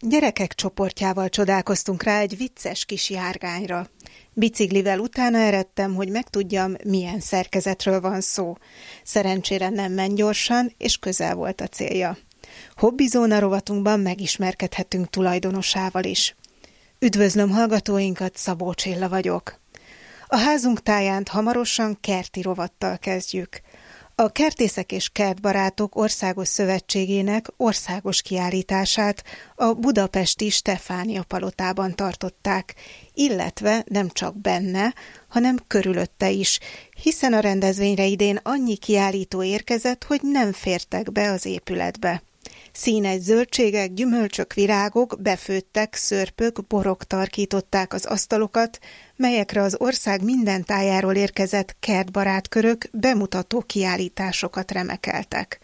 Gyerekek csoportjával csodálkoztunk rá egy vicces kis járgányra. Biciklivel utána eredtem, hogy megtudjam, milyen szerkezetről van szó. Szerencsére nem ment gyorsan, és közel volt a célja. Hobbizóna rovatunkban megismerkedhetünk tulajdonosával is. Üdvözlöm hallgatóinkat, Szabó Csilla vagyok. A házunk tájánt hamarosan kerti rovattal kezdjük – a Kertészek és Kertbarátok Országos Szövetségének országos kiállítását a budapesti Stefánia palotában tartották, illetve nem csak benne, hanem körülötte is, hiszen a rendezvényre idén annyi kiállító érkezett, hogy nem fértek be az épületbe. Színes zöldségek, gyümölcsök, virágok, befőttek, szörpök, borok tarkították az asztalokat, melyekre az ország minden tájáról érkezett kertbarát körök bemutató kiállításokat remekeltek.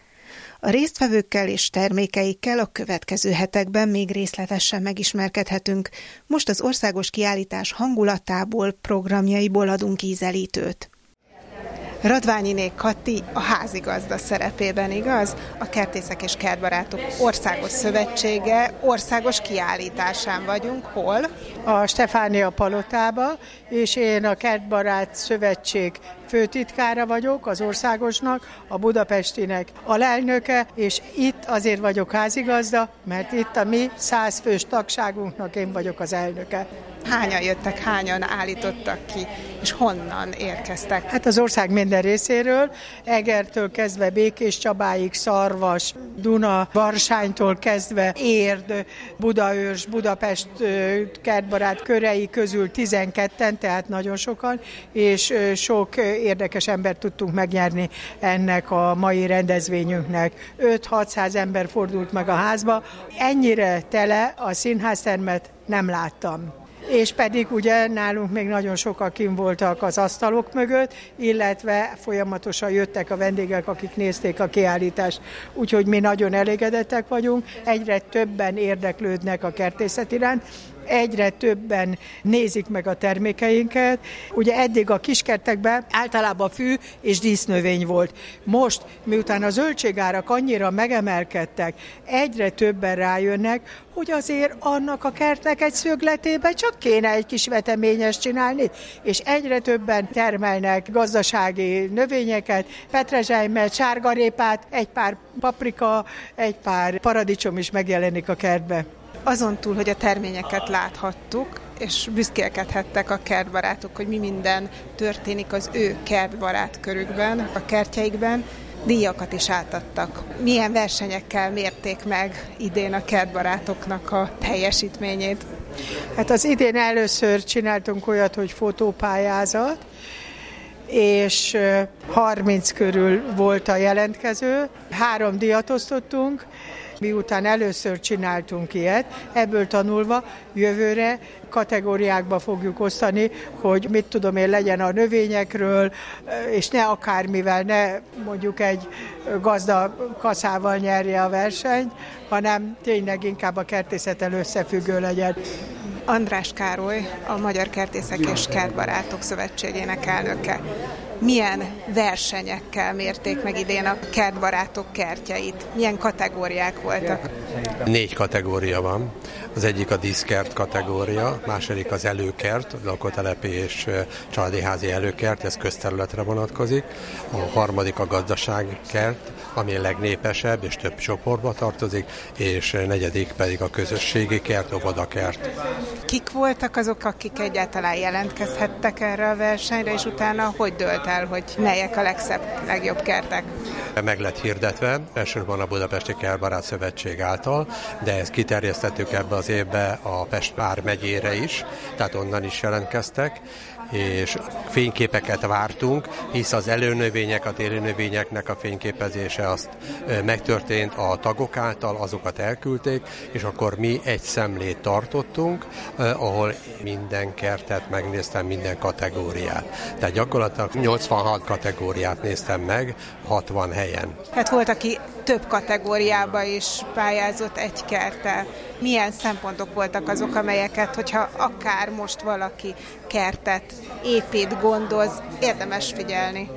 A résztvevőkkel és termékeikkel a következő hetekben még részletesen megismerkedhetünk. Most az országos kiállítás hangulatából, programjaiból adunk ízelítőt. Radványiné Kati a házigazda szerepében, igaz? A Kertészek és Kertbarátok Országos Szövetsége országos kiállításán vagyunk. Hol? A Stefánia Palotába, és én a Kertbarát Szövetség főtitkára vagyok az országosnak, a budapestinek alelnöke, és itt azért vagyok házigazda, mert itt a mi százfős tagságunknak én vagyok az elnöke. Hányan jöttek, hányan állítottak ki, és honnan érkeztek? Hát az ország minden részéről, Egertől kezdve Békés Csabáig, Szarvas, Duna, Varsánytól kezdve Érd, Budaörs, Budapest kertbarát körei közül 12-en, tehát nagyon sokan, és sok érdekes embert tudtunk megnyerni ennek a mai rendezvényünknek. 5-600 ember fordult meg a házba. Ennyire tele a színháztermet nem láttam és pedig ugye nálunk még nagyon sokan kim voltak az asztalok mögött, illetve folyamatosan jöttek a vendégek, akik nézték a kiállítást. Úgyhogy mi nagyon elégedettek vagyunk, egyre többen érdeklődnek a kertészet iránt, egyre többen nézik meg a termékeinket. Ugye eddig a kiskertekben általában fű és dísznövény volt. Most, miután a zöldségárak annyira megemelkedtek, egyre többen rájönnek, hogy azért annak a kertnek egy szögletébe csak kéne egy kis veteményes csinálni, és egyre többen termelnek gazdasági növényeket, petrezselymet, sárgarépát, egy pár paprika, egy pár paradicsom is megjelenik a kertbe. Azon túl, hogy a terményeket láthattuk, és büszkélkedhettek a kertbarátok, hogy mi minden történik az ő kertbarát körükben, a kertjeikben, díjakat is átadtak. Milyen versenyekkel mérték meg idén a kertbarátoknak a teljesítményét? Hát az idén először csináltunk olyat, hogy fotópályázat, és 30 körül volt a jelentkező. Három díjat osztottunk, Miután először csináltunk ilyet, ebből tanulva jövőre kategóriákba fogjuk osztani, hogy mit tudom én legyen a növényekről, és ne akármivel, ne mondjuk egy gazda kaszával nyerje a versenyt, hanem tényleg inkább a kertészettel összefüggő legyen. András Károly, a Magyar Kertészek és Kertbarátok Szövetségének elnöke milyen versenyekkel mérték meg idén a kertbarátok kertjeit? Milyen kategóriák voltak? Négy kategória van. Az egyik a diszkert kategória, második az előkert, lakótelepi és családi házi előkert, ez közterületre vonatkozik. A harmadik a gazdaságkert, ami a legnépesebb és több csoportba tartozik, és negyedik pedig a közösségi kert, óvodakert. Kik voltak azok, akik egyáltalán jelentkezhettek erre a versenyre, és utána hogy dölt el, hogy melyek a legszebb, legjobb kertek? Meg lett hirdetve, elsősorban a Budapesti Kertbarát Szövetség által, de ezt kiterjesztettük ebbe az évbe a Pest Pár megyére is, tehát onnan is jelentkeztek, és fényképeket vártunk, hisz az előnövények, a téli növényeknek a fényképezése azt megtörtént a tagok által, azokat elküldték, és akkor mi egy szemlét tartottunk, ahol minden kertet megnéztem, minden kategóriát. Tehát gyakorlatilag 86 kategóriát néztem meg, 60 helyen. Hát volt, aki több kategóriába is pályázott egy kerttel. Milyen szempontok voltak azok, amelyeket, hogyha akár most valaki kertet épít, gondoz, érdemes figyelni?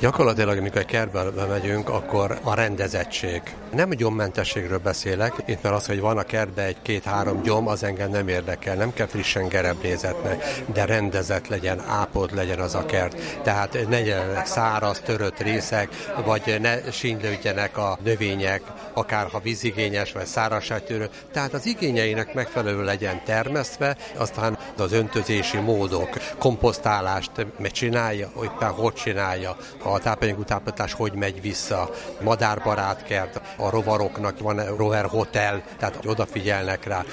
Gyakorlatilag, amikor egy kertbe megyünk, akkor a rendezettség Nem gyommentességről beszélek, itt mert az, hogy van a kertben egy-két-három gyom, az engem nem érdekel. Nem kell frissen gereblézetnek, de rendezett legyen, ápolt legyen az a kert. Tehát ne legyenek száraz, törött részek, vagy ne sínlődjenek a növények, akár ha vízigényes, vagy szárazságtörő. Tehát az igényeinek megfelelő legyen termesztve, aztán az öntözési módok, komposztálást meg csinálja, éppen hogy csinálja, a tápanyagú táplálás hogy megy vissza, madárbarát kert, a rovaroknak van rover hotel, tehát odafigyelnek rá.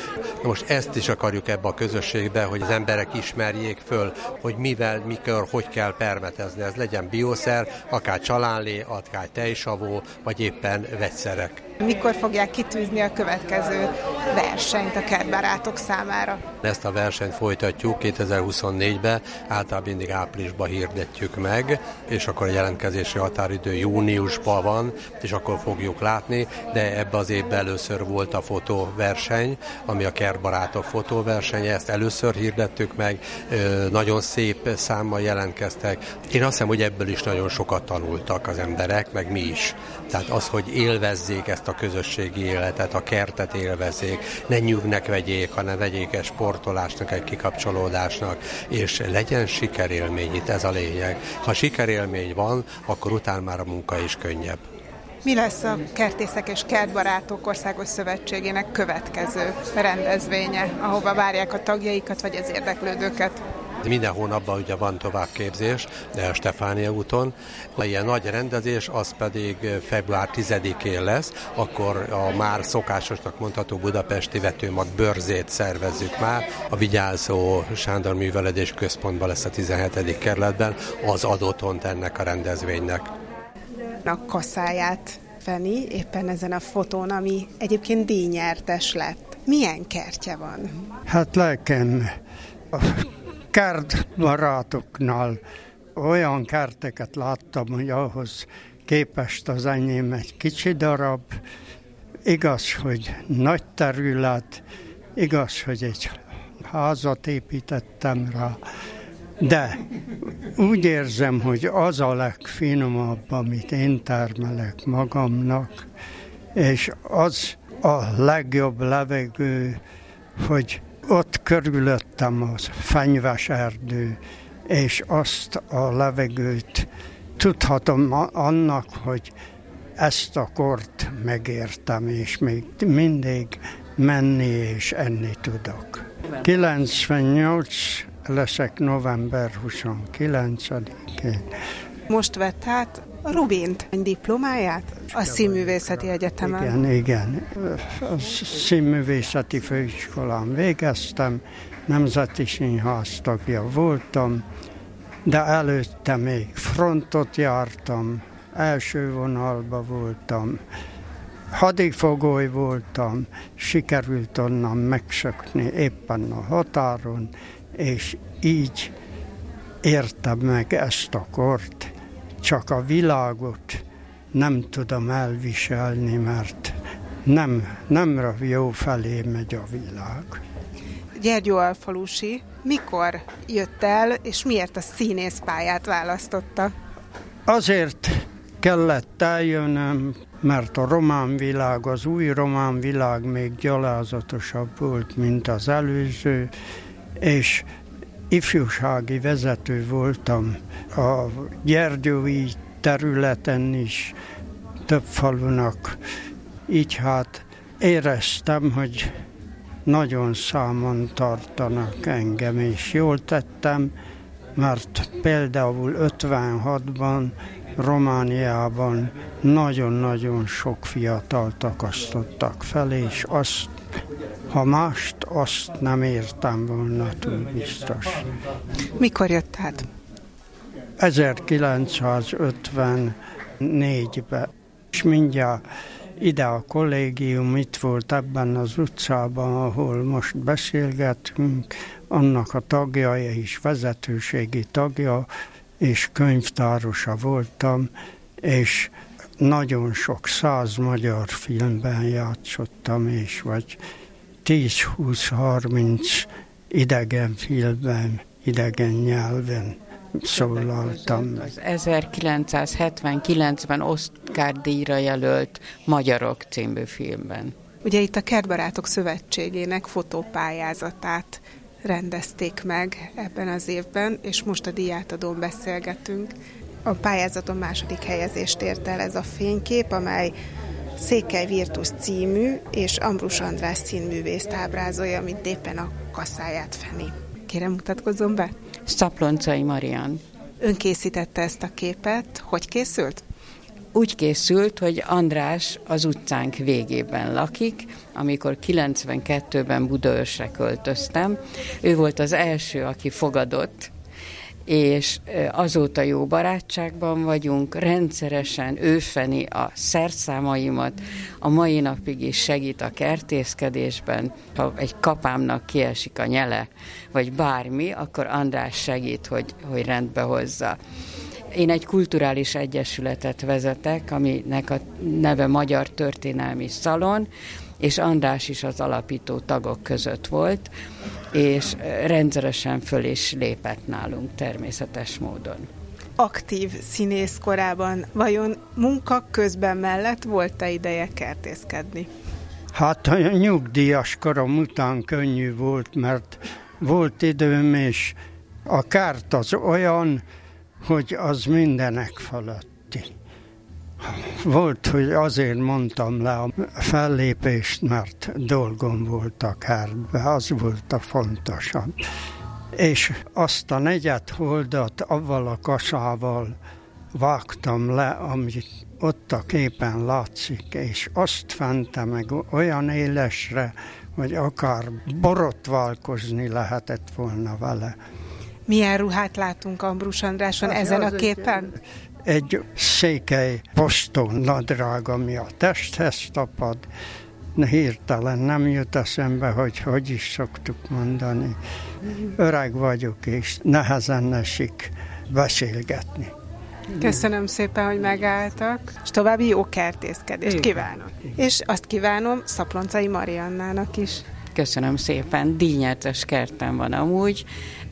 Na most ezt is akarjuk ebbe a közösségbe, hogy az emberek ismerjék föl, hogy mivel, mikor, hogy kell permetezni. Ez legyen bioszer, akár csalánlé, akár tejsavó, vagy éppen vegyszerek. Mikor fogják kitűzni a következő versenyt a kertbarátok számára? Ezt a versenyt folytatjuk 2024-ben, általában mindig áprilisban hirdetjük meg, és akkor a jelentkezési határidő júniusban van, és akkor fogjuk látni, de ebbe az évben először volt a fotóverseny, ami a kertbarátok fotóversenye, ezt először hirdettük meg, nagyon szép számmal jelentkeztek. Én azt hiszem, hogy ebből is nagyon sokat tanultak az emberek, meg mi is. Tehát az, hogy élvezzék ezt a közösségi életet, a kertet élvezzék, ne nyugnek vegyék, hanem vegyék egy sportolásnak, egy kikapcsolódásnak, és legyen sikerélmény itt, ez a lényeg. Ha sikerélmény van, akkor utána már a munka is könnyebb. Mi lesz a Kertészek és Kertbarátok Országos Szövetségének következő rendezvénye, ahova várják a tagjaikat vagy az érdeklődőket? Minden hónapban ugye van továbbképzés, de a Stefánia úton. Ilyen nagy rendezés az pedig február 10-én lesz, akkor a már szokásosnak mondható budapesti vetőmag bőrzét szervezzük már. A Vigyázó Sándor Műveledés Központban lesz a 17. kerületben az adótont ennek a rendezvénynek. A kaszáját Feni éppen ezen a fotón, ami egyébként díjnyertes lett. Milyen kertje van? Hát lelkem kertbarátoknál olyan kerteket láttam, hogy ahhoz képest az enyém egy kicsi darab. Igaz, hogy nagy terület, igaz, hogy egy házat építettem rá, de úgy érzem, hogy az a legfinomabb, amit én termelek magamnak, és az a legjobb levegő, hogy ott körülöttem az fenyves erdő, és azt a levegőt tudhatom annak, hogy ezt a kort megértem, és még mindig menni és enni tudok. 98 leszek november 29-én. Most vett át a Rubint diplomáját a Színművészeti Egyetemen. Igen, igen. A Színművészeti Főiskolán végeztem, Nemzeti Színház tagja voltam, de előtte még frontot jártam, első vonalba voltam, hadifogoly voltam, sikerült onnan megszökni éppen a határon, és így értem meg ezt a kort, csak a világot nem tudom elviselni, mert nem, nem jó felé megy a világ. Gyergyó Alfalusi mikor jött el, és miért a színészpályát választotta? Azért kellett eljönnöm, mert a román világ, az új román világ még gyalázatosabb volt, mint az előző, és ifjúsági vezető voltam a gyergyói területen is, több falunak. Így hát éreztem, hogy nagyon számon tartanak engem, és jól tettem, mert például 56-ban Romániában nagyon-nagyon sok fiatal takasztottak fel, és azt ha mást, azt nem értem volna túl biztos. Mikor jött át? 1954-ben, és mindjárt ide a kollégium itt volt ebben az utcában, ahol most beszélgetünk, annak a tagja és vezetőségi tagja, és könyvtárosa voltam, és nagyon sok száz magyar filmben játszottam, és vagy 10-20-30 idegen filmben, idegen nyelven szólaltam. Az 1979-ben Oscar díjra jelölt Magyarok című filmben. Ugye itt a Kertbarátok Szövetségének fotópályázatát rendezték meg ebben az évben, és most a díjátadón beszélgetünk. A pályázaton második helyezést ért el ez a fénykép, amely Székely Virtus című és Ambrus András színművészt ábrázolja, mint éppen a kasszáját feni. Kérem, mutatkozzon be! Szaploncai Marian. Ön készítette ezt a képet. Hogy készült? Úgy készült, hogy András az utcánk végében lakik, amikor 92-ben Budaörsre költöztem. Ő volt az első, aki fogadott, és azóta jó barátságban vagyunk, rendszeresen ő feni a szerszámaimat, a mai napig is segít a kertészkedésben, ha egy kapámnak kiesik a nyele, vagy bármi, akkor András segít, hogy, hogy rendbe hozza. Én egy kulturális egyesületet vezetek, aminek a neve Magyar Történelmi Szalon, és András is az alapító tagok között volt, és rendszeresen föl is lépett nálunk természetes módon. Aktív színész korában vajon munka közben mellett volt-e ideje kertészkedni? Hát a nyugdíjas korom után könnyű volt, mert volt időm, és a kárt az olyan, hogy az mindenek fölötti. Volt, hogy azért mondtam le a fellépést, mert dolgom volt a kártbe, az volt a fontosabb. És azt a negyed holdat avval a kasával vágtam le, amit ott a képen látszik, és azt fente meg olyan élesre, hogy akár borotválkozni lehetett volna vele. Milyen ruhát látunk Ambrus Andráson hát, ezen a képen? egy székely poston nadrág, ami a testhez tapad, hirtelen nem jut eszembe, hogy hogy is szoktuk mondani. Öreg vagyok, és nehezen esik beszélgetni. Köszönöm szépen, hogy megálltak, és további jó kertészkedést kívánok. És azt kívánom Szaploncai Mariannának is. Köszönöm szépen, díjnyertes kertem van amúgy,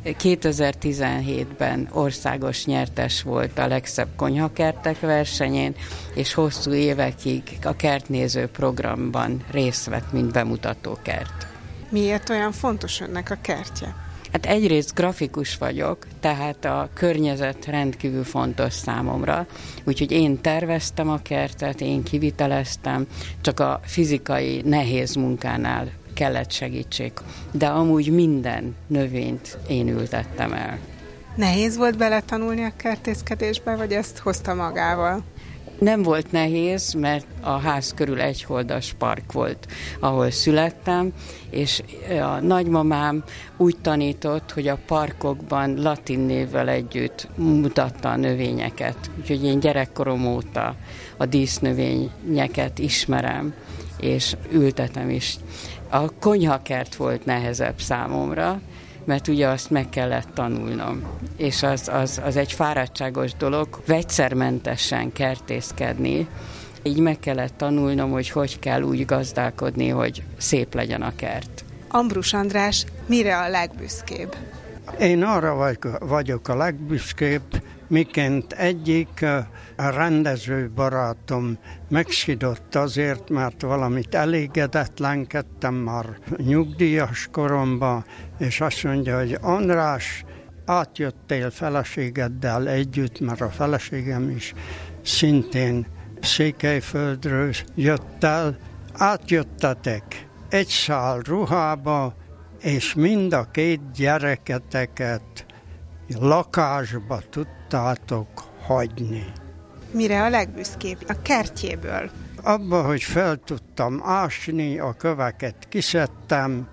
2017-ben országos nyertes volt a legszebb konyhakertek versenyén, és hosszú évekig a kertnéző programban részt vett, mint bemutatókert. Miért olyan fontos önnek a kertje? Hát egyrészt grafikus vagyok, tehát a környezet rendkívül fontos számomra, úgyhogy én terveztem a kertet, én kiviteleztem, csak a fizikai nehéz munkánál kellett segítség. De amúgy minden növényt én ültettem el. Nehéz volt beletanulni a kertészkedésbe, vagy ezt hozta magával? Nem volt nehéz, mert a ház körül egy holdas park volt, ahol születtem, és a nagymamám úgy tanított, hogy a parkokban latin névvel együtt mutatta a növényeket. Úgyhogy én gyerekkorom óta a dísznövényeket ismerem, és ültetem is. A konyhakert volt nehezebb számomra, mert ugye azt meg kellett tanulnom. És az, az, az egy fáradtságos dolog, vegyszermentesen kertészkedni, így meg kellett tanulnom, hogy hogy kell úgy gazdálkodni, hogy szép legyen a kert. Ambrus András, mire a legbüszkébb? Én arra vagyok a legbüszkébb, miként egyik rendező barátom megsidott azért, mert valamit elégedetlenkedtem már nyugdíjas koromban, és azt mondja, hogy András, átjöttél feleségeddel együtt, mert a feleségem is szintén Székelyföldről jött el, átjöttetek egy szál ruhába, és mind a két gyereketeket lakásba tudtátok hagyni. Mire a legbüszkébb? A kertjéből. Abba, hogy fel tudtam ásni, a köveket kiszedtem,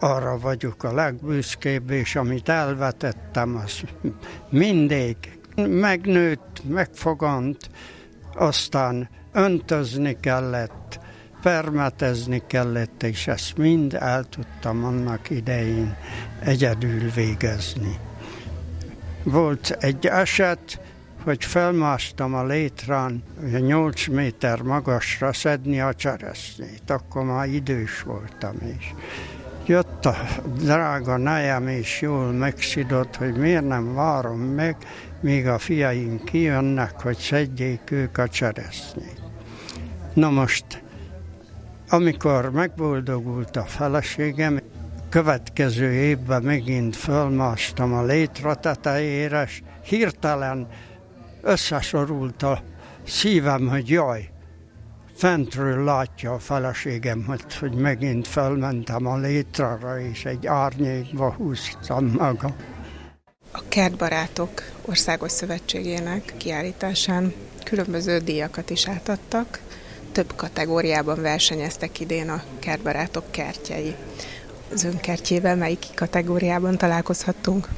arra vagyok a legbüszkébb, és amit elvetettem, az mindig megnőtt, megfogant, aztán öntözni kellett, permetezni kellett, és ezt mind el tudtam annak idején egyedül végezni. Volt egy eset, hogy felmásztam a létrán, 8 méter magasra szedni a cseresznyét. Akkor már idős voltam is. Jött a drága nejem is jól megsidott, hogy miért nem várom meg, míg a fiaink kijönnek, hogy szedjék ők a cseresznyét. Na most, amikor megboldogult a feleségem, következő évben megint fölmástam a létre tetejére, és hirtelen összesorult a szívem, hogy jaj, fentről látja a feleségem, hogy, hogy megint felmentem a létrara, és egy árnyékba húztam magam. A Kertbarátok Országos Szövetségének kiállításán különböző díjakat is átadtak. Több kategóriában versenyeztek idén a kertbarátok kertjei. Az önkertjével melyik kategóriában találkozhattunk?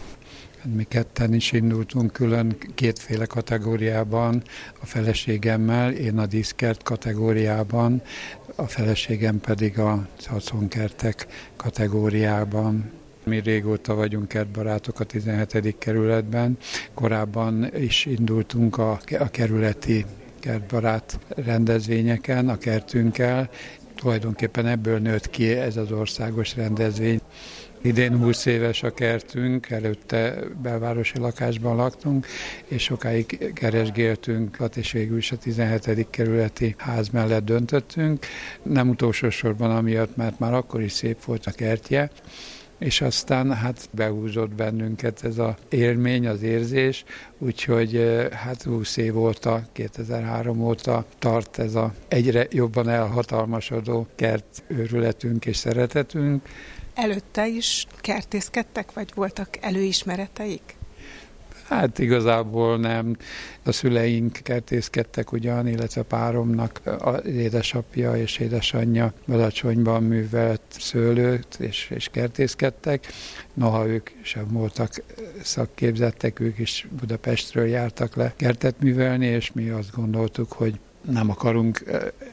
Hát mi ketten is indultunk külön kétféle kategóriában, a feleségemmel, én a diszkert kategóriában, a feleségem pedig a szaszonkertek kategóriában. Mi régóta vagyunk kertbarátok a 17. kerületben, korábban is indultunk a, a kerületi kertbarát rendezvényeken, a kertünkkel, tulajdonképpen ebből nőtt ki ez az országos rendezvény. Idén 20 éves a kertünk, előtte belvárosi lakásban laktunk, és sokáig keresgéltünk, és végül is a 17. kerületi ház mellett döntöttünk. Nem utolsó sorban amiatt, mert már akkor is szép volt a kertje, és aztán hát behúzott bennünket ez az élmény, az érzés, úgyhogy hát 20 év óta, 2003 óta tart ez a egyre jobban elhatalmasodó kert őrületünk és szeretetünk, Előtte is kertészkedtek, vagy voltak előismereteik? Hát igazából nem. A szüleink kertészkedtek ugyan, illetve páromnak az édesapja és édesanyja Balacsonyban művelt szőlőt és, és kertészkedtek. Noha ők sem voltak szakképzettek, ők is Budapestről jártak le kertet művelni, és mi azt gondoltuk, hogy nem akarunk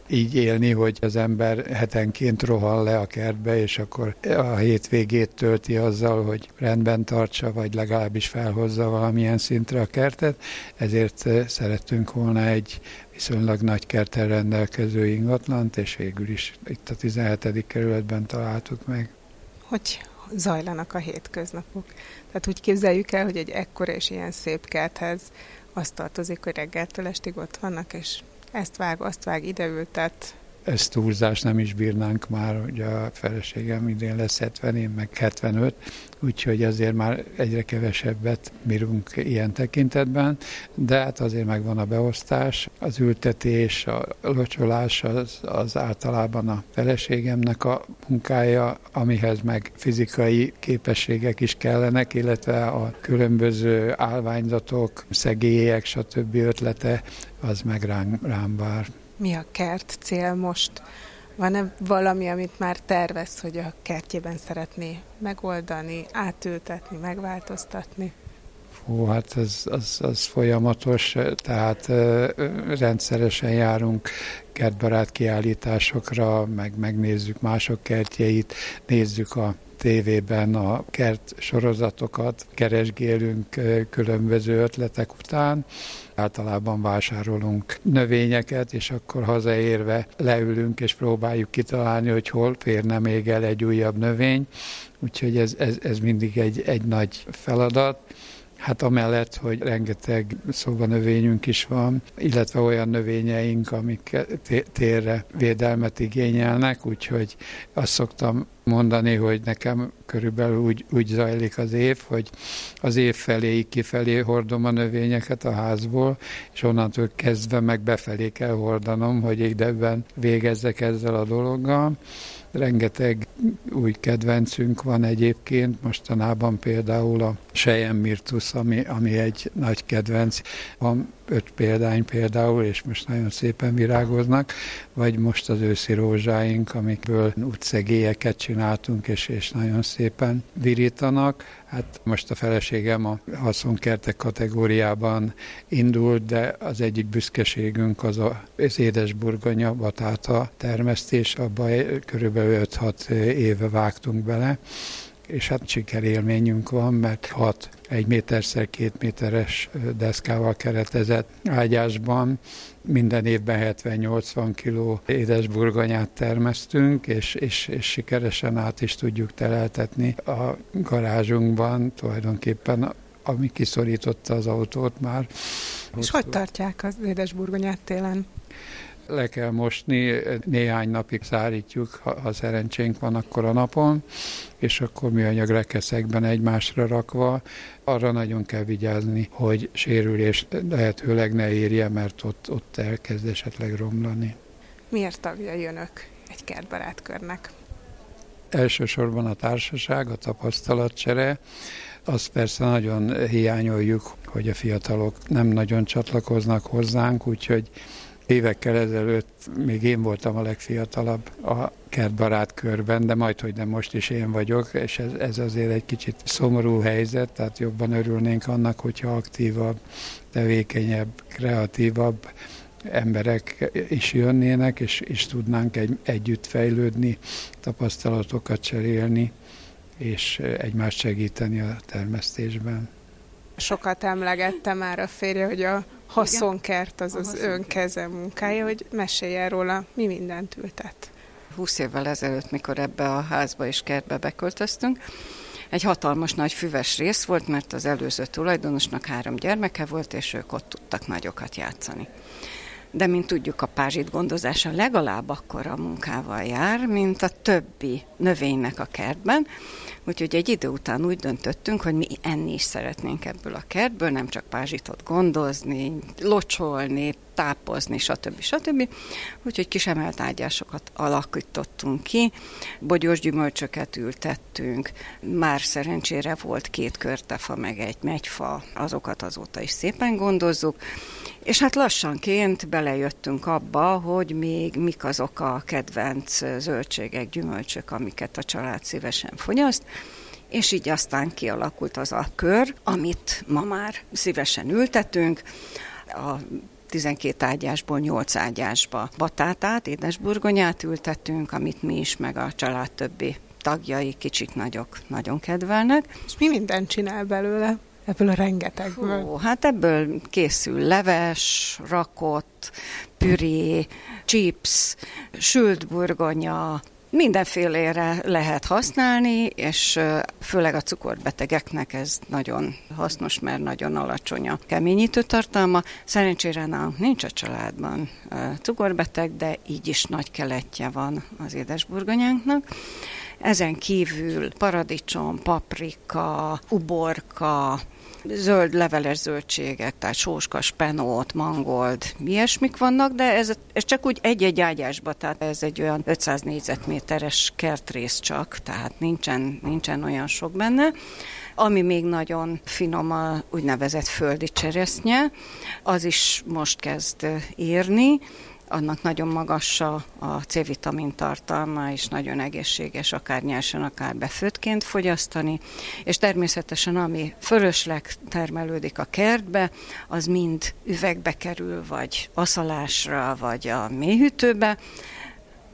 így élni, hogy az ember hetenként rohan le a kertbe, és akkor a hétvégét tölti azzal, hogy rendben tartsa, vagy legalábbis felhozza valamilyen szintre a kertet. Ezért szerettünk volna egy viszonylag nagy kertel rendelkező ingatlant, és végül is itt a 17. kerületben találtuk meg. Hogy zajlanak a hétköznapok? Tehát úgy képzeljük el, hogy egy ekkora és ilyen szép kerthez azt tartozik, hogy reggeltől estig ott vannak, és ezt vág, azt vág, ide ültet. Ezt túlzás nem is bírnánk már, hogy a feleségem idén lesz 70, én meg 75, úgyhogy azért már egyre kevesebbet bírunk ilyen tekintetben, de hát azért megvan a beosztás, az ültetés, a locsolás az, az általában a feleségemnek a munkája, amihez meg fizikai képességek is kellenek, illetve a különböző állványzatok, szegélyek, stb. ötlete, az meg rám, rám vár. Mi a kert cél most? Van-e valami, amit már tervez, hogy a kertjében szeretné megoldani, átültetni, megváltoztatni? Hú, hát az, az, az folyamatos, tehát rendszeresen járunk kertbarát kiállításokra, meg megnézzük mások kertjeit, nézzük a tévében a kert sorozatokat, keresgélünk különböző ötletek után, általában vásárolunk növényeket, és akkor hazaérve leülünk és próbáljuk kitalálni, hogy hol férne még el egy újabb növény. Úgyhogy ez, ez, ez mindig egy, egy nagy feladat. Hát amellett, hogy rengeteg szobanövényünk is van, illetve olyan növényeink, amik térre védelmet igényelnek, úgyhogy azt szoktam mondani, hogy nekem körülbelül úgy, úgy zajlik az év, hogy az év feléig kifelé hordom a növényeket a házból, és onnantól kezdve meg befelé kell hordanom, hogy ideben végezzek ezzel a dologgal. Rengeteg új kedvencünk van egyébként, mostanában például a Sejem Mirtus, ami, ami egy nagy kedvenc. Van öt példány például, és most nagyon szépen virágoznak, vagy most az őszi rózsáink, amikből utcegélyeket csináltunk, és, és nagyon szépen virítanak. Hát most a feleségem a haszonkertek kategóriában indult, de az egyik büszkeségünk az az édesburgonya batáta termesztés, abba körülbelül 5-6 éve vágtunk bele, és hát sikerélményünk van, mert hat egy méterszer két méteres deszkával keretezett ágyásban minden évben 70-80 kiló édesburgonyát termesztünk, és, és, és sikeresen át is tudjuk teleltetni a garázsunkban, tulajdonképpen ami kiszorította az autót már. És hogy tartják az édesburgonyát télen? Le kell mosni, néhány napig szárítjuk, ha, ha szerencsénk van akkor a napon, és akkor műanyag rekeszekben egymásra rakva, arra nagyon kell vigyázni, hogy sérülés lehetőleg ne érje, mert ott, ott elkezd esetleg romlani. Miért tagjai önök egy kertbarátkörnek? Elsősorban a társaság, a tapasztalatcsere, azt persze nagyon hiányoljuk, hogy a fiatalok nem nagyon csatlakoznak hozzánk, úgyhogy Évekkel ezelőtt még én voltam a legfiatalabb a kertbarát körben, de majd, hogy nem most is én vagyok, és ez, ez azért egy kicsit szomorú helyzet, tehát jobban örülnénk annak, hogyha aktívabb, tevékenyebb, kreatívabb emberek is jönnének, és, és tudnánk egy, együtt fejlődni, tapasztalatokat cserélni, és egymást segíteni a termesztésben. Sokat emlegette már a férje, hogy a haszonkert az az ön keze munkája, hogy mesélj róla, mi mindent ültet. 20 évvel ezelőtt, mikor ebbe a házba és kertbe beköltöztünk, egy hatalmas nagy füves rész volt, mert az előző tulajdonosnak három gyermeke volt, és ők ott tudtak nagyokat játszani. De mint tudjuk, a pázsit gondozása legalább akkora munkával jár, mint a többi növénynek a kertben, Úgyhogy egy idő után úgy döntöttünk, hogy mi enni is szeretnénk ebből a kertből, nem csak pázsitot gondozni, locsolni, tápozni, stb. stb. Úgyhogy kis emelt ágyásokat alakítottunk ki, bogyós gyümölcsöket ültettünk, már szerencsére volt két körtefa, meg egy megyfa, azokat azóta is szépen gondozzuk, és hát lassanként belejöttünk abba, hogy még mik azok a kedvenc zöldségek, gyümölcsök, amiket a család szívesen fogyaszt, és így aztán kialakult az a kör, amit ma már szívesen ültetünk. A 12 ágyásból 8 ágyásba batátát, édesburgonyát ültetünk, amit mi is, meg a család többi tagjai, kicsik, nagyok nagyon kedvelnek. És mi mindent csinál belőle? Ebből a rengetegből. Ó, hát ebből készül leves, rakott, püré, chips, sült burgonya, Mindenfélére lehet használni, és főleg a cukorbetegeknek ez nagyon hasznos, mert nagyon alacsony a keményítő tartalma. Szerencsére nálunk nincs a családban cukorbeteg, de így is nagy keletje van az édesburgonyánknak. Ezen kívül paradicsom, paprika, uborka, zöld leveles zöldségek, tehát sóska, spenót, mangold, ilyesmik vannak, de ez, ez csak úgy egy-egy ágyásba, tehát ez egy olyan 500 négyzetméteres kertrész csak, tehát nincsen, nincsen olyan sok benne. Ami még nagyon finom a úgynevezett földi cseresznye, az is most kezd írni, annak nagyon magas a, C-vitamin tartalma, és nagyon egészséges, akár nyersen, akár befőttként fogyasztani, és természetesen ami fölösleg termelődik a kertbe, az mind üvegbe kerül, vagy aszalásra, vagy a mélyhűtőbe,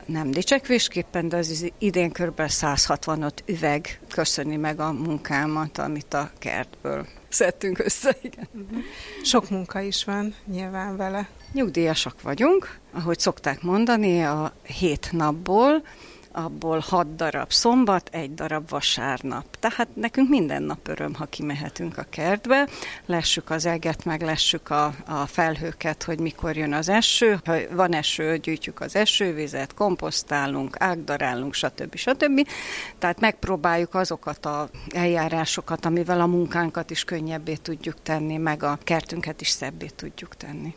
nem dicsekvésképpen, de az idén kb. 165 üveg köszöni meg a munkámat, amit a kertből szedtünk össze. Igen. Sok munka is van nyilván vele. Nyugdíjasak vagyunk, ahogy szokták mondani, a hét napból, abból hat darab szombat, egy darab vasárnap. Tehát nekünk minden nap öröm, ha kimehetünk a kertbe, lessük az eget, meg lessük a, a felhőket, hogy mikor jön az eső. Ha van eső, gyűjtjük az esővizet, komposztálunk, ágdarálunk, stb. stb. Tehát megpróbáljuk azokat a eljárásokat, amivel a munkánkat is könnyebbé tudjuk tenni, meg a kertünket is szebbé tudjuk tenni.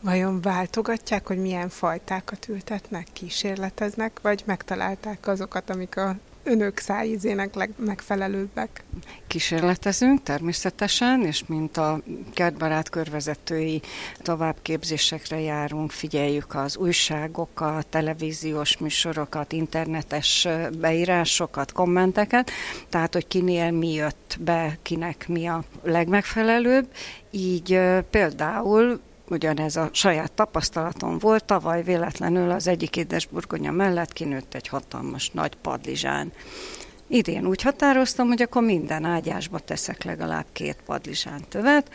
Vajon váltogatják, hogy milyen fajtákat ültetnek, kísérleteznek, vagy megtalálták azokat, amik a önök szájízének legmegfelelőbbek? Kísérletezünk természetesen, és mint a kertbarát körvezetői továbbképzésekre járunk, figyeljük az újságokat, televíziós műsorokat, internetes beírásokat, kommenteket, tehát hogy kinél mi jött be, kinek mi a legmegfelelőbb. Így például ugyanez a saját tapasztalatom volt, tavaly véletlenül az egyik édesburgonya mellett kinőtt egy hatalmas nagy padlizsán. Idén úgy határoztam, hogy akkor minden ágyásba teszek legalább két padlizsántövet,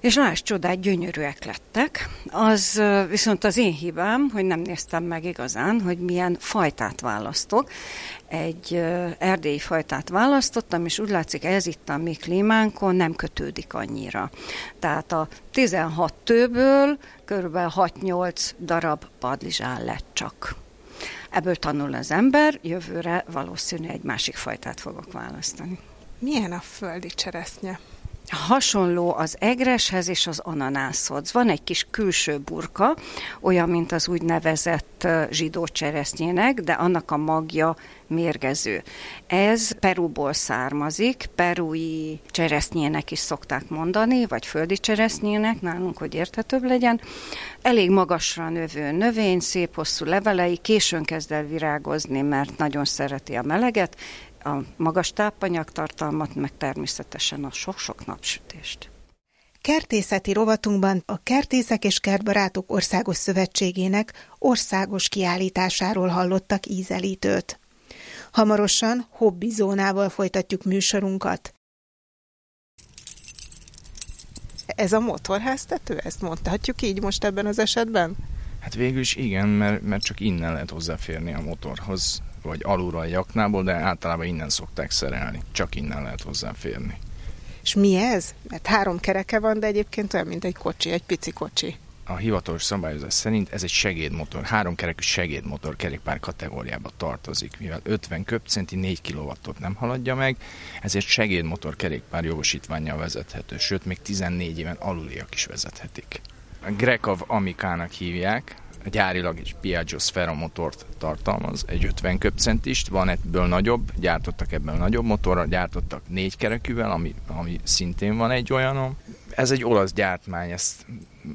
és lásd csodát, gyönyörűek lettek. Az viszont az én hibám, hogy nem néztem meg igazán, hogy milyen fajtát választok. Egy erdélyi fajtát választottam, és úgy látszik, ez itt a mi klímánkon nem kötődik annyira. Tehát a 16 tőből kb. 6-8 darab padlizsán lett csak. Ebből tanul az ember, jövőre valószínű egy másik fajtát fogok választani. Milyen a földi cseresznye? Hasonló az egreshez és az ananászhoz. Van egy kis külső burka, olyan, mint az úgynevezett zsidó cseresznyének, de annak a magja mérgező. Ez Perúból származik, perui cseresznyének is szokták mondani, vagy földi cseresznyének, nálunk, hogy érthetőbb legyen. Elég magasra növő növény, szép hosszú levelei, későn kezd el virágozni, mert nagyon szereti a meleget, a magas tápanyagtartalmat, meg természetesen a sok-sok napsütést. Kertészeti rovatunkban a Kertészek és Kertbarátok Országos Szövetségének országos kiállításáról hallottak ízelítőt. Hamarosan hobbi zónával folytatjuk műsorunkat. Ez a motorháztető? Ezt mondhatjuk így most ebben az esetben? Hát végül is igen, mert, mert csak innen lehet hozzáférni a motorhoz vagy alulra a jaknából, de általában innen szokták szerelni. Csak innen lehet hozzáférni. És mi ez? Mert három kereke van, de egyébként olyan, mint egy kocsi, egy pici kocsi. A hivatalos szabályozás szerint ez egy segédmotor, három kerekű segédmotor kerékpár kategóriába tartozik, mivel 50 köbcenti 4 kW-ot nem haladja meg, ezért segédmotor kerékpár jogosítványjal vezethető, sőt még 14 éven aluliak is vezethetik. A Grekov Amikának hívják, gyárilag egy Piaggio Sfera motort tartalmaz, egy 50 köbcentist, van ebből nagyobb, gyártottak ebből nagyobb motorra, gyártottak négy kerekűvel, ami, ami szintén van egy olyanom. Ez egy olasz gyártmány, ezt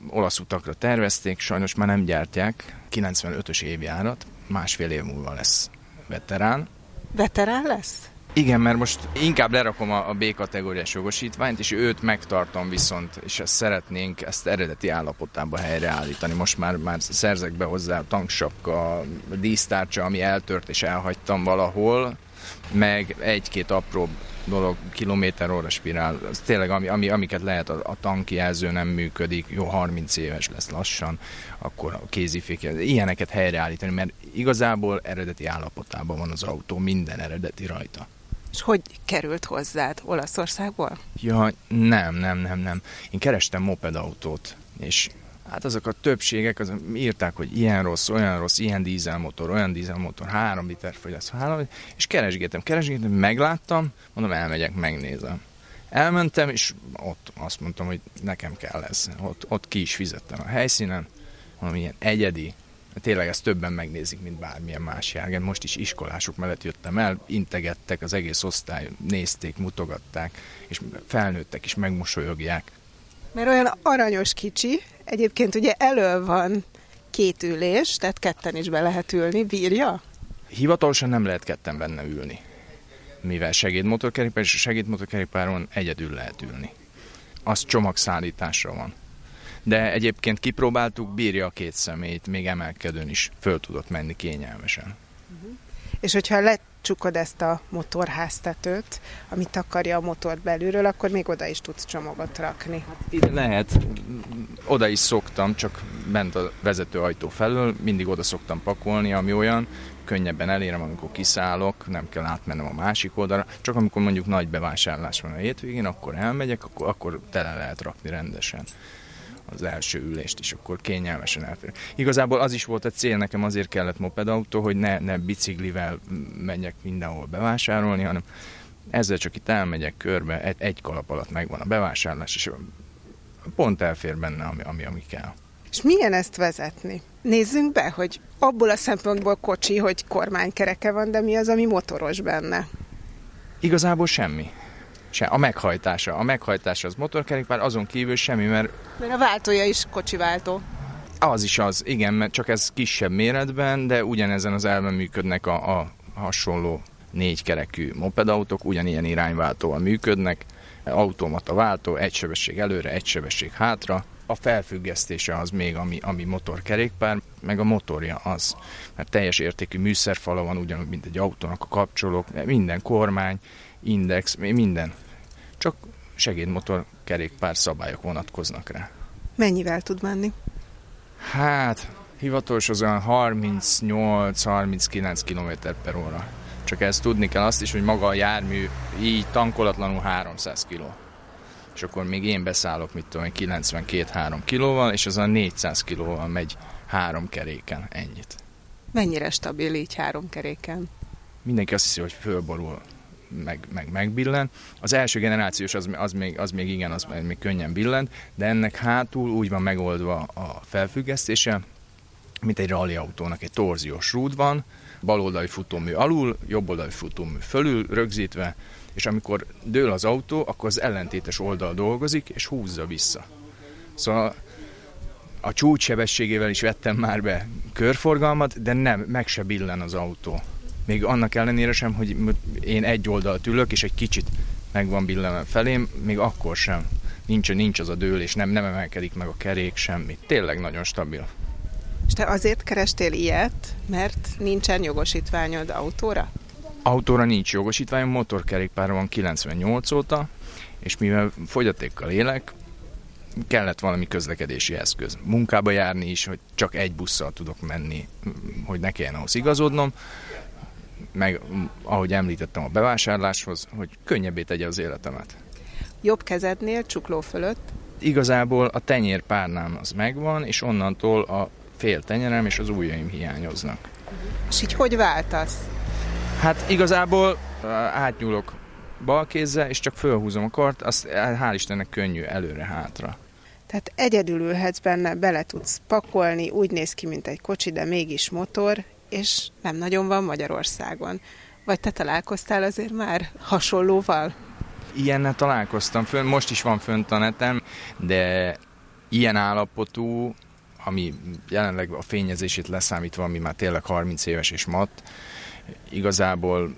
olasz utakra tervezték, sajnos már nem gyártják, 95-ös évjárat, másfél év múlva lesz veterán. Veterán lesz? Igen, mert most inkább lerakom a, a B-kategóriás jogosítványt, és őt megtartom viszont, és ezt szeretnénk ezt eredeti állapotába helyreállítani. Most már, már szerzek be hozzá a tanksapka, a dísztárcsa, ami eltört és elhagytam valahol, meg egy-két apró dolog, kilométer óra spirál, az tényleg ami, ami, amiket lehet, a, a tankjelző nem működik, jó 30 éves lesz lassan, akkor a kézifék, ilyeneket helyreállítani, mert igazából eredeti állapotában van az autó, minden eredeti rajta. És hogy került hozzád Olaszországból? Ja, nem, nem, nem, nem. Én kerestem mopedautót, és hát azok a többségek az, írták, hogy ilyen rossz, olyan rossz, ilyen dízelmotor, olyan dízelmotor, három liter fogyaszt, három, és keresgéltem, keresgéltem, megláttam, mondom, elmegyek, megnézem. Elmentem, és ott azt mondtam, hogy nekem kell ez. Ott, ott ki is fizettem a helyszínen, mondom, ilyen egyedi, tényleg ezt többen megnézik, mint bármilyen más járgen. Most is iskolások mellett jöttem el, integettek, az egész osztály nézték, mutogatták, és felnőttek is megmosolyogják. Mert olyan aranyos kicsi, egyébként ugye elő van két ülés, tehát ketten is be lehet ülni, bírja? Hivatalosan nem lehet ketten benne ülni, mivel segédmotorkerékpár, és a segédmotorkerékpáron egyedül lehet ülni. Az csomagszállításra van de egyébként kipróbáltuk, bírja a két szemét, még emelkedőn is föl tudott menni kényelmesen. Uh-huh. És hogyha lecsukod ezt a motorháztetőt, amit akarja a motor belülről, akkor még oda is tudsz csomagot rakni. Hát ide lehet, oda is szoktam, csak bent a vezetőajtó felől, mindig oda szoktam pakolni, ami olyan, könnyebben elérem, amikor kiszállok, nem kell átmennem a másik oldalra, csak amikor mondjuk nagy bevásárlás van a hétvégén, akkor elmegyek, akkor, akkor tele lehet rakni rendesen az első ülést is, akkor kényelmesen elfér. Igazából az is volt a cél, nekem azért kellett mopedautó, hogy ne, ne biciklivel menjek mindenhol bevásárolni, hanem ezzel csak itt elmegyek körbe, egy, egy kalap alatt megvan a bevásárlás, és pont elfér benne, ami, ami, ami kell. És milyen ezt vezetni? Nézzünk be, hogy abból a szempontból kocsi, hogy kormánykereke van, de mi az, ami motoros benne? Igazából semmi se, a meghajtása. A meghajtása az motorkerékpár, azon kívül semmi, mert... Mert a váltója is kocsiváltó. Az is az, igen, mert csak ez kisebb méretben, de ugyanezen az elven működnek a, a hasonló négykerekű mopedautók, ugyanilyen irányváltóval működnek, automata váltó, egy sebesség előre, egy sebesség hátra. A felfüggesztése az még, ami, ami motorkerékpár, meg a motorja az. Mert teljes értékű műszerfala van, ugyanúgy, mint egy autónak a kapcsolók, minden kormány, index, minden. Csak segédmotor kerékpár szabályok vonatkoznak rá. Mennyivel tud menni? Hát, hivatalos az olyan 38-39 km per óra. Csak ezt tudni kell azt is, hogy maga a jármű így tankolatlanul 300 kg. És akkor még én beszállok, mit tudom, 92-3 kilóval, és az a 400 kilóval megy három keréken, ennyit. Mennyire stabil így három keréken? Mindenki azt hiszi, hogy fölborul, meg, meg megbillen. Az első generációs az, az, még, az még igen, az még könnyen billent, de ennek hátul úgy van megoldva a felfüggesztése, mint egy rally autónak, egy torziós rúd van, baloldali futómű alul, jobboldali futómű fölül rögzítve, és amikor dől az autó, akkor az ellentétes oldal dolgozik, és húzza vissza. Szóval a csúcssebességével is vettem már be körforgalmat, de nem, meg se billen az autó. Még annak ellenére sem, hogy én egy oldalt ülök, és egy kicsit meg van billenve felém, még akkor sem. Nincs, nincs az a dőlés, nem, nem emelkedik meg a kerék, semmi. Tényleg nagyon stabil. És te azért kerestél ilyet, mert nincsen jogosítványod autóra? Autóra nincs jogosítványom, motorkerékpára van 98 óta, és mivel fogyatékkal élek, kellett valami közlekedési eszköz. Munkába járni is, hogy csak egy busszal tudok menni, hogy ne kelljen ahhoz igazodnom, meg ahogy említettem a bevásárláshoz, hogy könnyebbé tegye az életemet. Jobb kezednél csukló fölött? Igazából a tenyérpárnám az megvan, és onnantól a fél tenyerem és az ujjaim hiányoznak. És így hogy váltasz? Hát igazából átnyúlok bal kézzel, és csak fölhúzom a kart, azt hál' Istennek könnyű előre-hátra. Tehát egyedül ülhetsz benne, bele tudsz pakolni, úgy néz ki, mint egy kocsi, de mégis motor, és nem nagyon van Magyarországon. Vagy te találkoztál azért már hasonlóval? Ilyennel találkoztam, fönn, most is van fönt a netem, de ilyen állapotú, ami jelenleg a fényezését leszámítva, ami már tényleg 30 éves és mat, igazából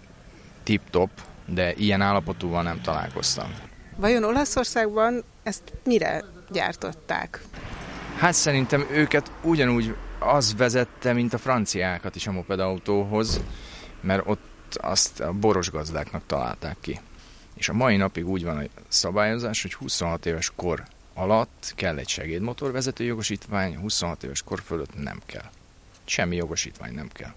tip-top, de ilyen állapotúval nem találkoztam. Vajon Olaszországban ezt mire gyártották? Hát szerintem őket ugyanúgy az vezette, mint a franciákat is a mopedautóhoz, mert ott azt a boros gazdáknak találták ki. És a mai napig úgy van a szabályozás, hogy 26 éves kor alatt kell egy segédmotorvezető jogosítvány, 26 éves kor fölött nem kell. Semmi jogosítvány nem kell.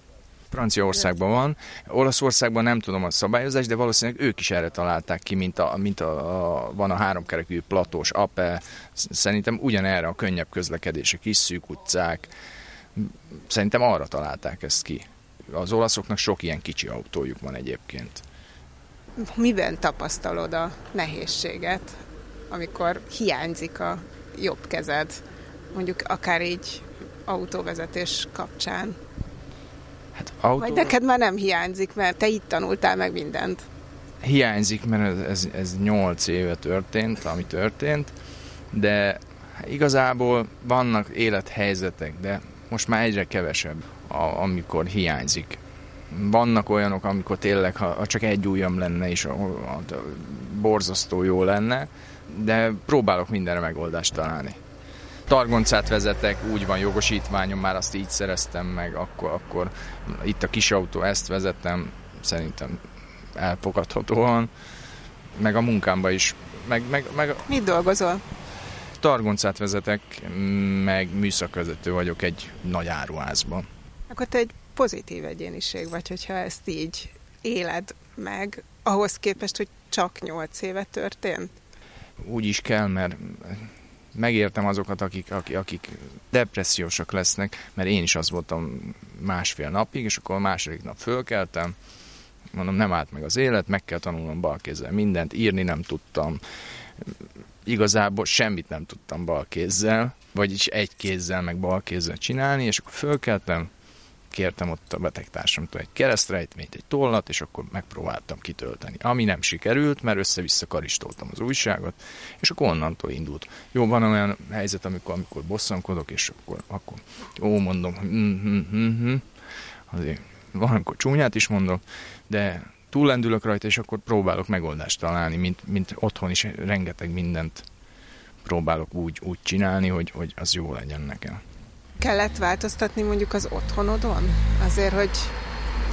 Franciaországban van, Olaszországban nem tudom a szabályozást, de valószínűleg ők is erre találták ki, mint a, mint a, a van a háromkerekű platós APE, szerintem ugyanerre a könnyebb közlekedése, kis szűk utcák, szerintem arra találták ezt ki. Az olaszoknak sok ilyen kicsi autójuk van egyébként. Miben tapasztalod a nehézséget, amikor hiányzik a jobb kezed, mondjuk akár így autóvezetés kapcsán? Hát autó... Vagy neked már nem hiányzik, mert te itt tanultál meg mindent. Hiányzik, mert ez, ez 8 éve történt, ami történt, de igazából vannak élethelyzetek, de most már egyre kevesebb, a, amikor hiányzik. Vannak olyanok, amikor tényleg, ha, csak egy ujjam lenne, és a, a, a, borzasztó jó lenne, de próbálok mindenre megoldást találni. Targoncát vezetek, úgy van jogosítványom, már azt így szereztem meg, akkor, akkor itt a kis autó, ezt vezettem, szerintem elfogadhatóan, meg a munkámba is. Meg, meg, meg... Mit dolgozol? Targoncát vezetek, meg műszakvezető vagyok egy nagy áruházban. Akkor te egy pozitív egyéniség vagy, hogyha ezt így éled meg, ahhoz képest, hogy csak nyolc éve történt? Úgy is kell, mert megértem azokat, akik, akik, akik depressziósak lesznek, mert én is az voltam másfél napig, és akkor a második nap fölkeltem, mondom, nem állt meg az élet, meg kell tanulnom bal kézzel mindent, írni nem tudtam, igazából semmit nem tudtam bal kézzel, vagyis egy kézzel, meg bal kézzel csinálni, és akkor fölkeltem, kértem ott a betegtársamtól egy keresztrejtményt, egy tollat, és akkor megpróbáltam kitölteni. Ami nem sikerült, mert össze-vissza karistoltam az újságot, és akkor onnantól indult. Jó, van olyan helyzet, amikor, amikor bosszankodok, és akkor, akkor jó, mondom, hm, hm, hm, hm. van, amikor csúnyát is mondok, de túllendülök rajta, és akkor próbálok megoldást találni, mint, mint otthon is rengeteg mindent próbálok úgy, úgy csinálni, hogy, hogy az jó legyen nekem. Kellett változtatni mondjuk az otthonodon? Azért, hogy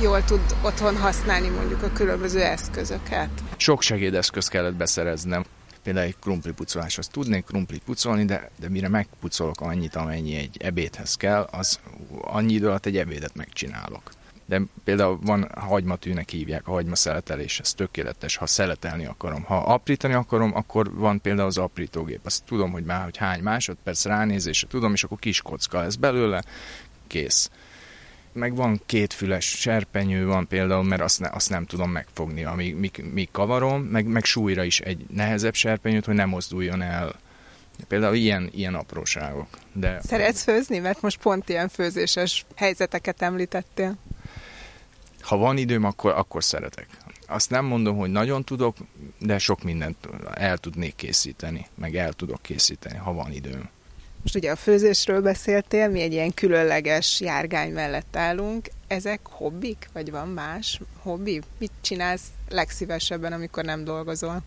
jól tud otthon használni mondjuk a különböző eszközöket? Sok segédeszköz kellett beszereznem. Például egy krumplipucoláshoz tudnék krumplit pucolni, de, de mire megpucolok annyit, amennyi egy ebédhez kell, az annyi idő alatt egy ebédet megcsinálok. De például van hagymatűnek hívják, a hagyma szeletelés, ez tökéletes, ha szeletelni akarom. Ha aprítani akarom, akkor van például az aprítógép. Azt tudom, hogy már hogy hány másodperc ránézésre tudom, és akkor kis kocka lesz belőle, kész meg van kétfüles serpenyő van például, mert azt, ne, azt nem tudom megfogni, amíg míg, míg kavarom, meg, meg súlyra is egy nehezebb serpenyőt, hogy nem mozduljon el. Például ilyen, ilyen apróságok. De... Szeretsz főzni? Mert most pont ilyen főzéses helyzeteket említettél. Ha van időm, akkor, akkor szeretek. Azt nem mondom, hogy nagyon tudok, de sok mindent el tudnék készíteni, meg el tudok készíteni, ha van időm. Most ugye a főzésről beszéltél, mi egy ilyen különleges járgány mellett állunk. Ezek hobbik, vagy van más hobbi? Mit csinálsz legszívesebben, amikor nem dolgozol?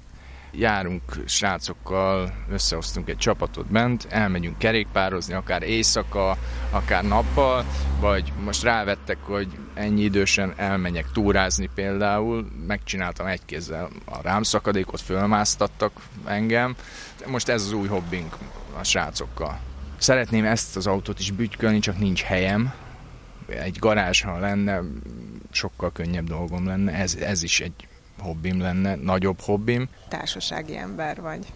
Járunk srácokkal, összehoztunk egy csapatot bent, elmegyünk kerékpározni, akár éjszaka, akár nappal, vagy most rávettek, hogy ennyi idősen elmenjek túrázni például, megcsináltam egy kézzel a rámszakadékot, fölmásztattak engem. Most ez az új hobbink a srácokkal. Szeretném ezt az autót is bütykölni, csak nincs helyem. Egy garázs, ha lenne, sokkal könnyebb dolgom lenne. Ez, ez is egy hobbim lenne, nagyobb hobbim. Társasági ember vagy.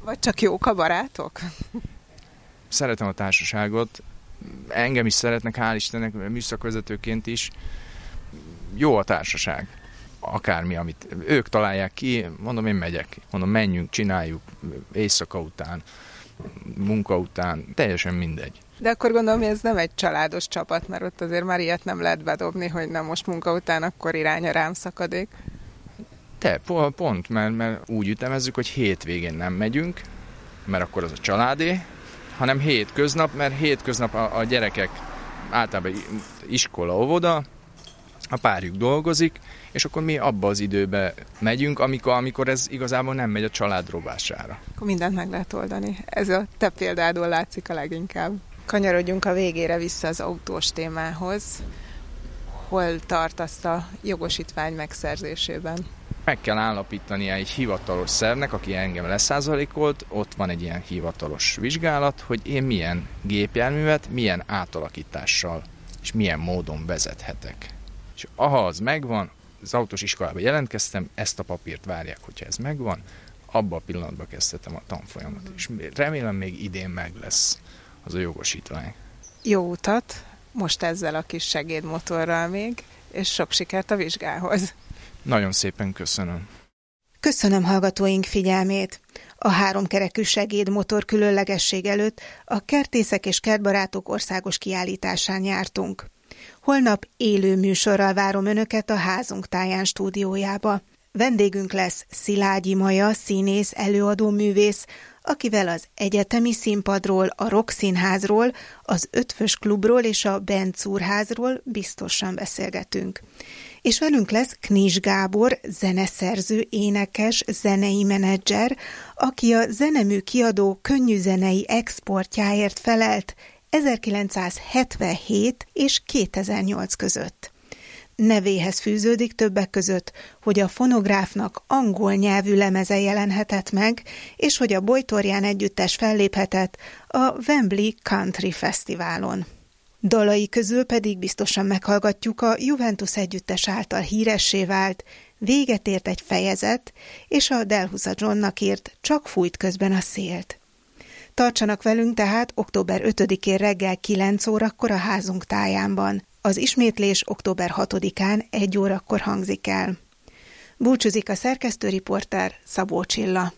Vagy csak jók a barátok? Szeretem a társaságot. Engem is szeretnek, hál' Istennek, műszakvezetőként is. Jó a társaság. Akármi, amit ők találják ki, mondom, én megyek. Mondom, menjünk, csináljuk éjszaka után munka után, teljesen mindegy. De akkor gondolom, hogy ez nem egy családos csapat, mert ott azért már ilyet nem lehet bedobni, hogy nem most munka után, akkor irány a rám szakadék. Te, pont, mert, mert úgy ütemezzük, hogy hétvégén nem megyünk, mert akkor az a családé, hanem hétköznap, mert hétköznap a, a gyerekek általában iskola, óvoda, a párjuk dolgozik, és akkor mi abba az időbe megyünk, amikor, amikor ez igazából nem megy a család robására. Akkor mindent meg lehet oldani. Ez a te példádól látszik a leginkább. Kanyarodjunk a végére vissza az autós témához. Hol tartasz a jogosítvány megszerzésében? Meg kell állapítani egy hivatalos szervnek, aki engem leszázalékolt, ott van egy ilyen hivatalos vizsgálat, hogy én milyen gépjárművet, milyen átalakítással és milyen módon vezethetek. És ha az megvan, az autós iskolába jelentkeztem, ezt a papírt várják, hogyha ez megvan, abba a pillanatban kezdtem a tanfolyamot, és remélem még idén meg lesz az a jogosítvány. Jó utat, most ezzel a kis segédmotorral még, és sok sikert a vizsgához. Nagyon szépen köszönöm. Köszönöm hallgatóink figyelmét! A háromkerekű segédmotor különlegesség előtt a Kertészek és Kertbarátok országos kiállításán jártunk. Holnap élő műsorral várom Önöket a házunk táján stúdiójába. Vendégünk lesz Szilágyi Maja, színész, előadó művész, akivel az egyetemi színpadról, a Rock Színházról, az Ötvös Klubról és a Bencúrházról biztosan beszélgetünk. És velünk lesz Knis Gábor, zeneszerző, énekes, zenei menedzser, aki a zenemű kiadó könnyű zenei exportjáért felelt, 1977 és 2008 között. Nevéhez fűződik többek között, hogy a fonográfnak angol nyelvű lemeze jelenhetett meg, és hogy a Bojtorján együttes felléphetett a Wembley Country Fesztiválon. Dalai közül pedig biztosan meghallgatjuk a Juventus együttes által híressé vált Véget ért egy fejezet, és a Delhusa Johnnak írt Csak fújt közben a szélt. Tartsanak velünk tehát október 5-én reggel 9 órakor a házunk tájánban. Az ismétlés október 6-án 1 órakor hangzik el. Búcsúzik a szerkesztőriporter Szabó Csilla.